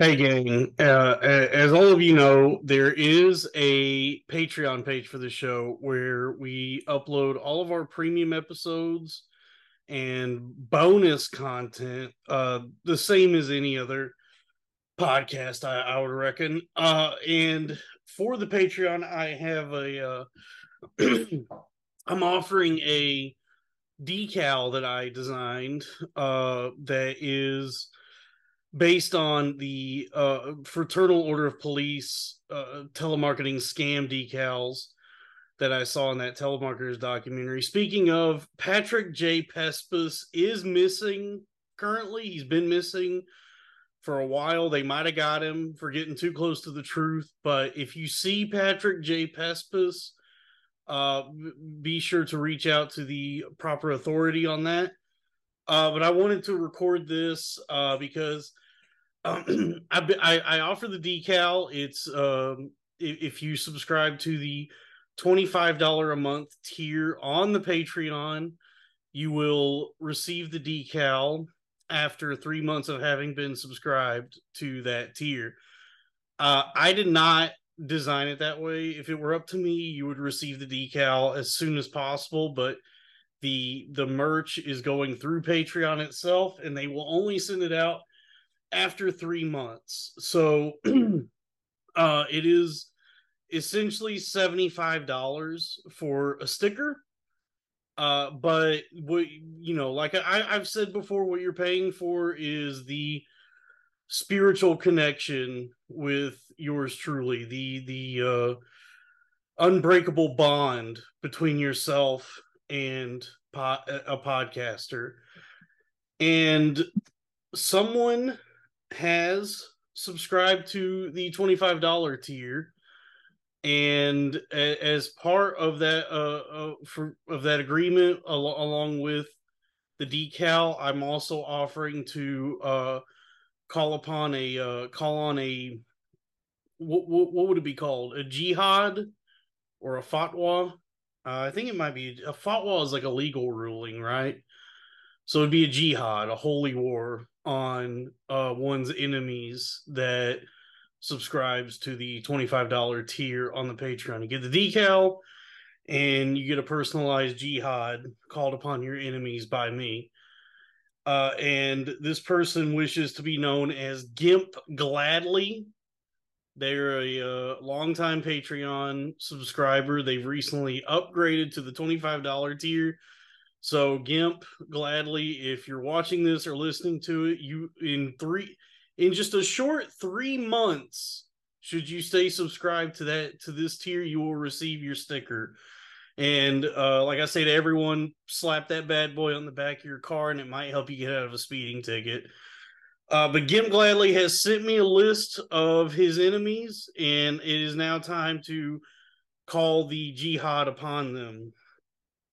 Hey, gang. Uh, as all of you know, there is a Patreon page for the show where we upload all of our premium episodes and bonus content, uh, the same as any other podcast, I, I would reckon. Uh, and for the Patreon, I have a, uh, I'm offering a decal that I designed uh, that is based on the uh, Fraternal Order of Police uh, telemarketing scam decals that I saw in that telemarketers documentary. Speaking of, Patrick J. Pespas is missing currently. He's been missing for a while. They might have got him for getting too close to the truth. But if you see Patrick J. Pespas, uh, be sure to reach out to the proper authority on that. Uh, but I wanted to record this uh, because I, I I offer the decal. It's um, if, if you subscribe to the twenty five dollar a month tier on the Patreon, you will receive the decal after three months of having been subscribed to that tier. Uh, I did not design it that way. If it were up to me, you would receive the decal as soon as possible, but the the merch is going through Patreon itself and they will only send it out after 3 months. So uh it is essentially $75 for a sticker. Uh but what you know, like I I've said before what you're paying for is the spiritual connection with yours truly, the the uh unbreakable bond between yourself and po- a podcaster and someone has subscribed to the $25 tier. And as part of that uh, uh for of that agreement al- along with the decal i'm also offering to uh call upon a uh call on a what, what, what would it be called? A jihad or a fatwa? Uh, I think it might be a fatwa is like a legal ruling, right? So it'd be a jihad, a holy war on uh, one's enemies that subscribes to the $25 tier on the Patreon. You get the decal and you get a personalized jihad called upon your enemies by me. Uh, and this person wishes to be known as Gimp Gladly. They're a uh, longtime Patreon subscriber. They've recently upgraded to the $25 tier. So Gimp, gladly, if you're watching this or listening to it, you in three in just a short three months, should you stay subscribed to that to this tier, you will receive your sticker. And uh, like I say to everyone, slap that bad boy on the back of your car, and it might help you get out of a speeding ticket. Uh, but Gimp Gladly has sent me a list of his enemies, and it is now time to call the jihad upon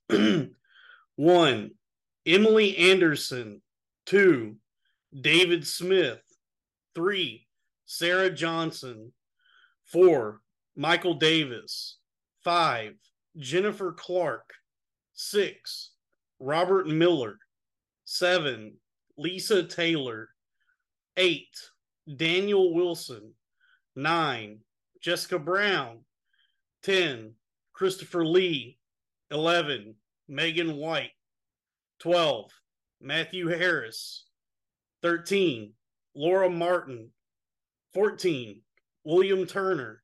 them. One, Emily Anderson. Two, David Smith. Three, Sarah Johnson. Four, Michael Davis. Five, Jennifer Clark. Six, Robert Miller. Seven, Lisa Taylor. Eight, Daniel Wilson. Nine, Jessica Brown. 10, Christopher Lee. 11, Megan White. 12, Matthew Harris. 13, Laura Martin. 14, William Turner.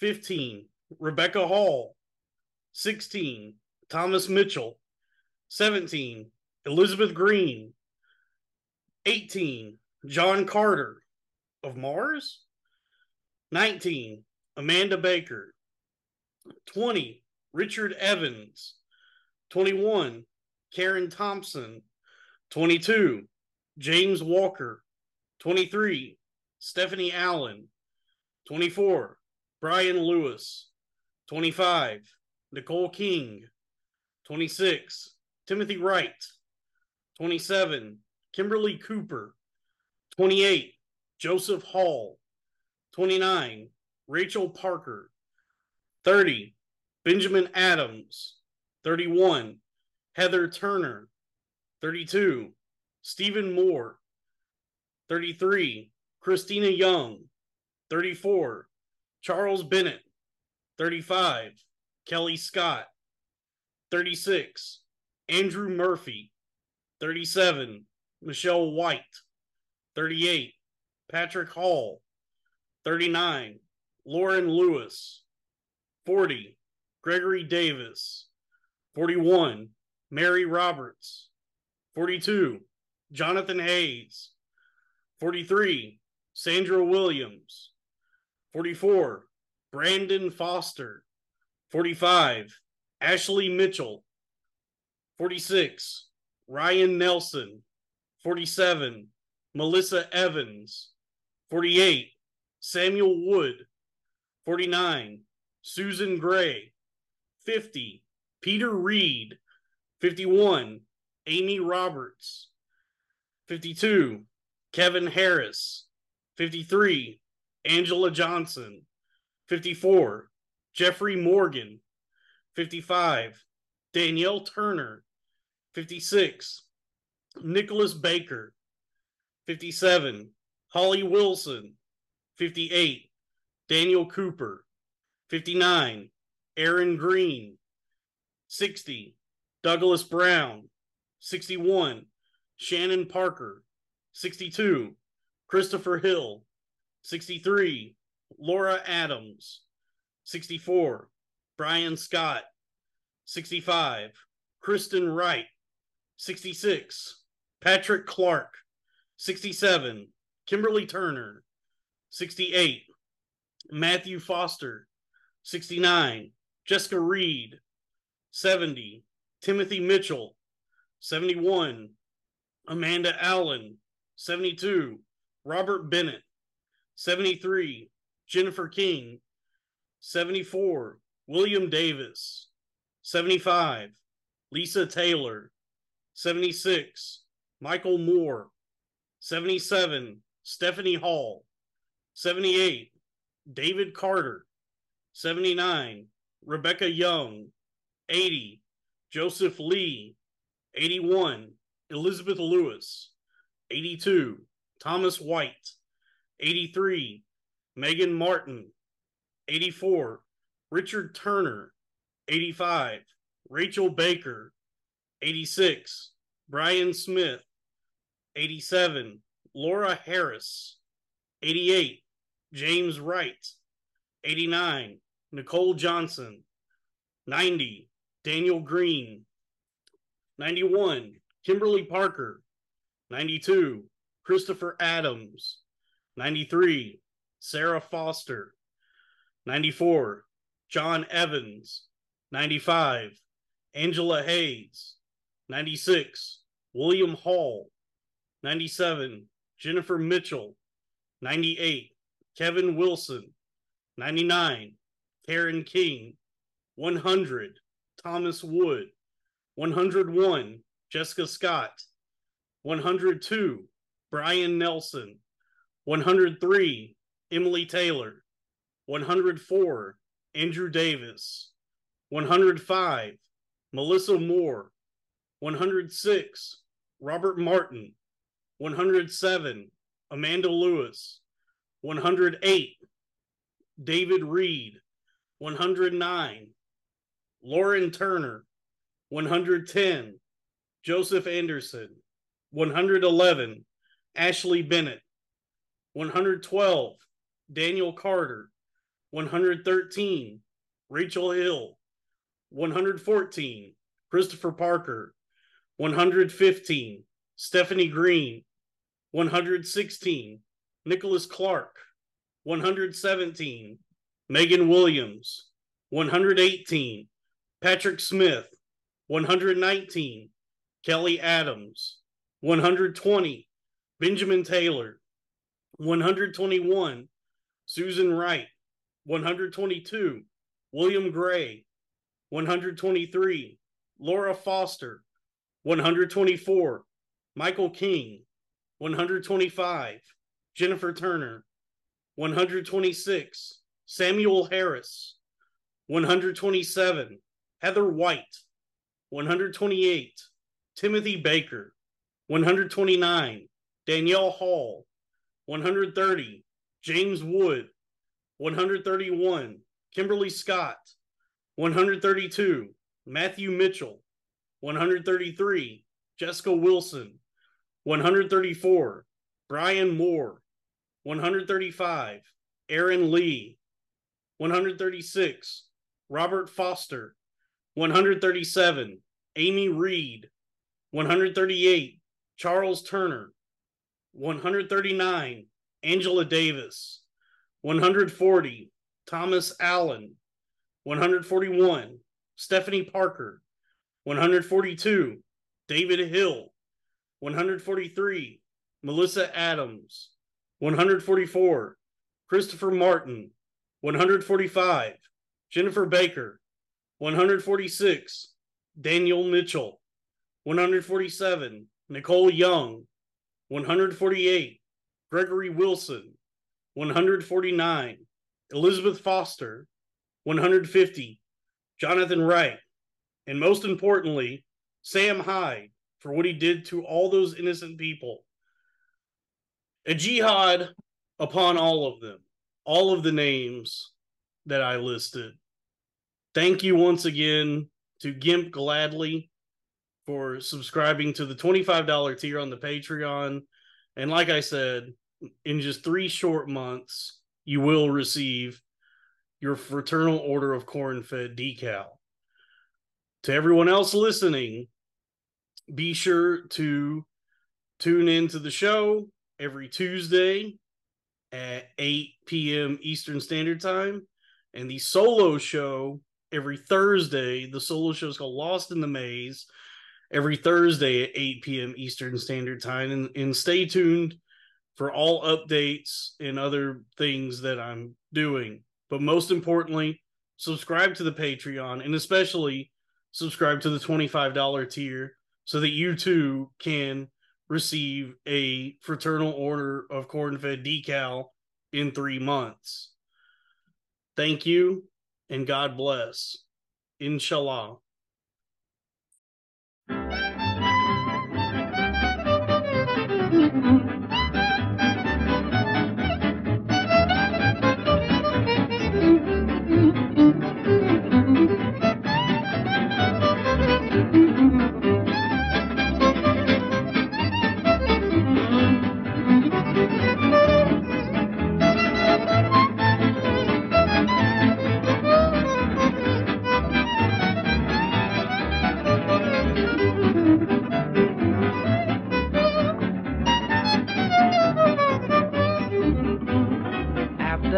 15, Rebecca Hall. 16, Thomas Mitchell. 17, Elizabeth Green. 18, John Carter of Mars. 19, Amanda Baker. 20, Richard Evans. 21, Karen Thompson. 22, James Walker. 23, Stephanie Allen. 24, Brian Lewis. 25, Nicole King. 26, Timothy Wright. 27, Kimberly Cooper. 28, Joseph Hall. 29, Rachel Parker. 30, Benjamin Adams. 31, Heather Turner. 32, Stephen Moore. 33, Christina Young. 34, Charles Bennett. 35, Kelly Scott. 36, Andrew Murphy. 37, Michelle White. 38, Patrick Hall. 39, Lauren Lewis. 40, Gregory Davis. 41, Mary Roberts. 42, Jonathan Hayes. 43, Sandra Williams. 44, Brandon Foster. 45, Ashley Mitchell. 46, Ryan Nelson. 47, Melissa Evans. 48, Samuel Wood. 49, Susan Gray. 50, Peter Reed. 51, Amy Roberts. 52, Kevin Harris. 53, Angela Johnson. 54, Jeffrey Morgan. 55, Danielle Turner. 56, Nicholas Baker. 57, Holly Wilson. 58, Daniel Cooper. 59, Aaron Green. 60, Douglas Brown. 61, Shannon Parker. 62, Christopher Hill. 63, Laura Adams. 64, Brian Scott. 65, Kristen Wright. 66, Patrick Clark. 67, Kimberly Turner. 68, Matthew Foster. 69, Jessica Reed. 70, Timothy Mitchell. 71, Amanda Allen. 72, Robert Bennett. 73, Jennifer King. 74, William Davis. 75, Lisa Taylor. 76, Michael Moore. 77, Stephanie Hall. 78, David Carter. 79, Rebecca Young. 80, Joseph Lee. 81, Elizabeth Lewis. 82, Thomas White. 83, Megan Martin. 84, Richard Turner. 85, Rachel Baker. 86, Brian Smith. 87, Laura Harris. 88, James Wright. 89, Nicole Johnson. 90, Daniel Green. 91, Kimberly Parker. 92, Christopher Adams. 93, Sarah Foster. 94, John Evans. 95, Angela Hayes. 96, William Hall. 97, Jennifer Mitchell. 98, Kevin Wilson. 99, Karen King. 100, Thomas Wood. 101, Jessica Scott. 102, Brian Nelson. 103, Emily Taylor. 104, Andrew Davis. 105, Melissa Moore. 106, Robert Martin. 107, Amanda Lewis. 108, David Reed. 109, Lauren Turner. 110, Joseph Anderson. 111, Ashley Bennett. 112, Daniel Carter. 113, Rachel Hill. 114, Christopher Parker. 115, Stephanie Green. 116, Nicholas Clark. 117, Megan Williams. 118, Patrick Smith. 119, Kelly Adams. 120, Benjamin Taylor. 121, Susan Wright. 122, William Gray. 123, Laura Foster. 124, Michael King. 125, Jennifer Turner. 126, Samuel Harris. 127, Heather White. 128, Timothy Baker. 129, Danielle Hall. 130, James Wood. 131, Kimberly Scott. 132, Matthew Mitchell. 133, Jessica Wilson. 134, Brian Moore. 135, Aaron Lee. 136, Robert Foster. 137, Amy Reed. 138, Charles Turner. 139, Angela Davis. 140, Thomas Allen. 141, Stephanie Parker. 142, David Hill. 143, Melissa Adams. 144, Christopher Martin. 145, Jennifer Baker. 146, Daniel Mitchell. 147, Nicole Young. 148, Gregory Wilson. 149, Elizabeth Foster. 150, Jonathan Wright. And most importantly, Sam Hyde for what he did to all those innocent people. A jihad upon all of them, all of the names that I listed. Thank you once again to Gimp Gladly for subscribing to the $25 tier on the Patreon. And like I said, in just three short months, you will receive your fraternal order of Cornfed decal. To everyone else listening, be sure to tune in to the show every Tuesday at 8 p.m. Eastern Standard Time and the solo show every Thursday. The solo show is called Lost in the Maze every Thursday at 8 p.m. Eastern Standard Time. And, and stay tuned for all updates and other things that I'm doing. But most importantly, subscribe to the Patreon and especially subscribe to the $25 tier so that you too can receive a fraternal order of Cornfed decal in three months. Thank you and God bless. Inshallah.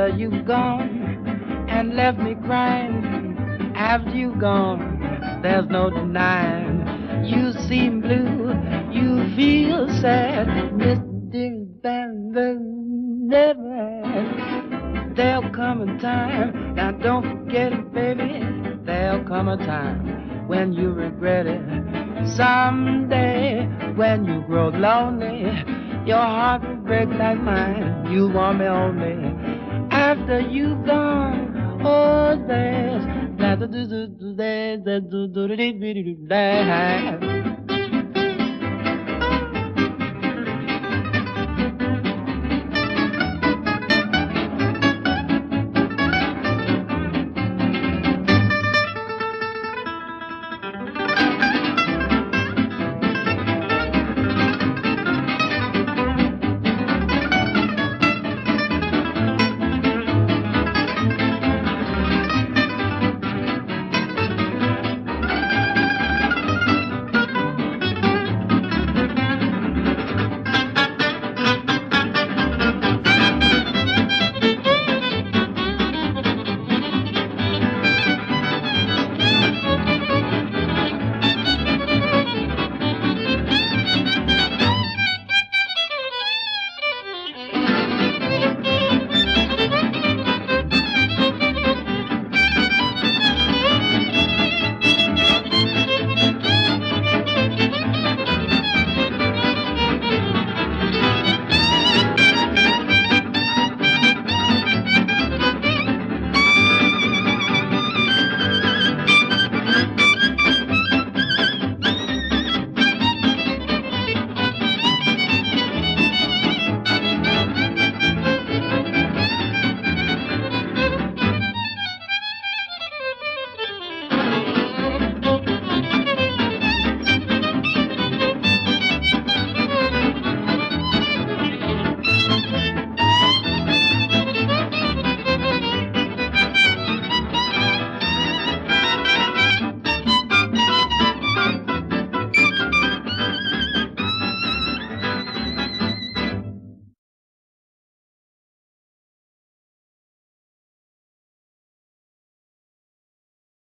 After you gone and left me crying, after you've gone, there's no denying. You seem blue, you feel sad, Mr. Band never. There'll come a time, now don't forget it, baby. There'll come a time when you regret it. Someday, when you grow lonely, your heart will break like mine. You want me only after you've gone. Oh, that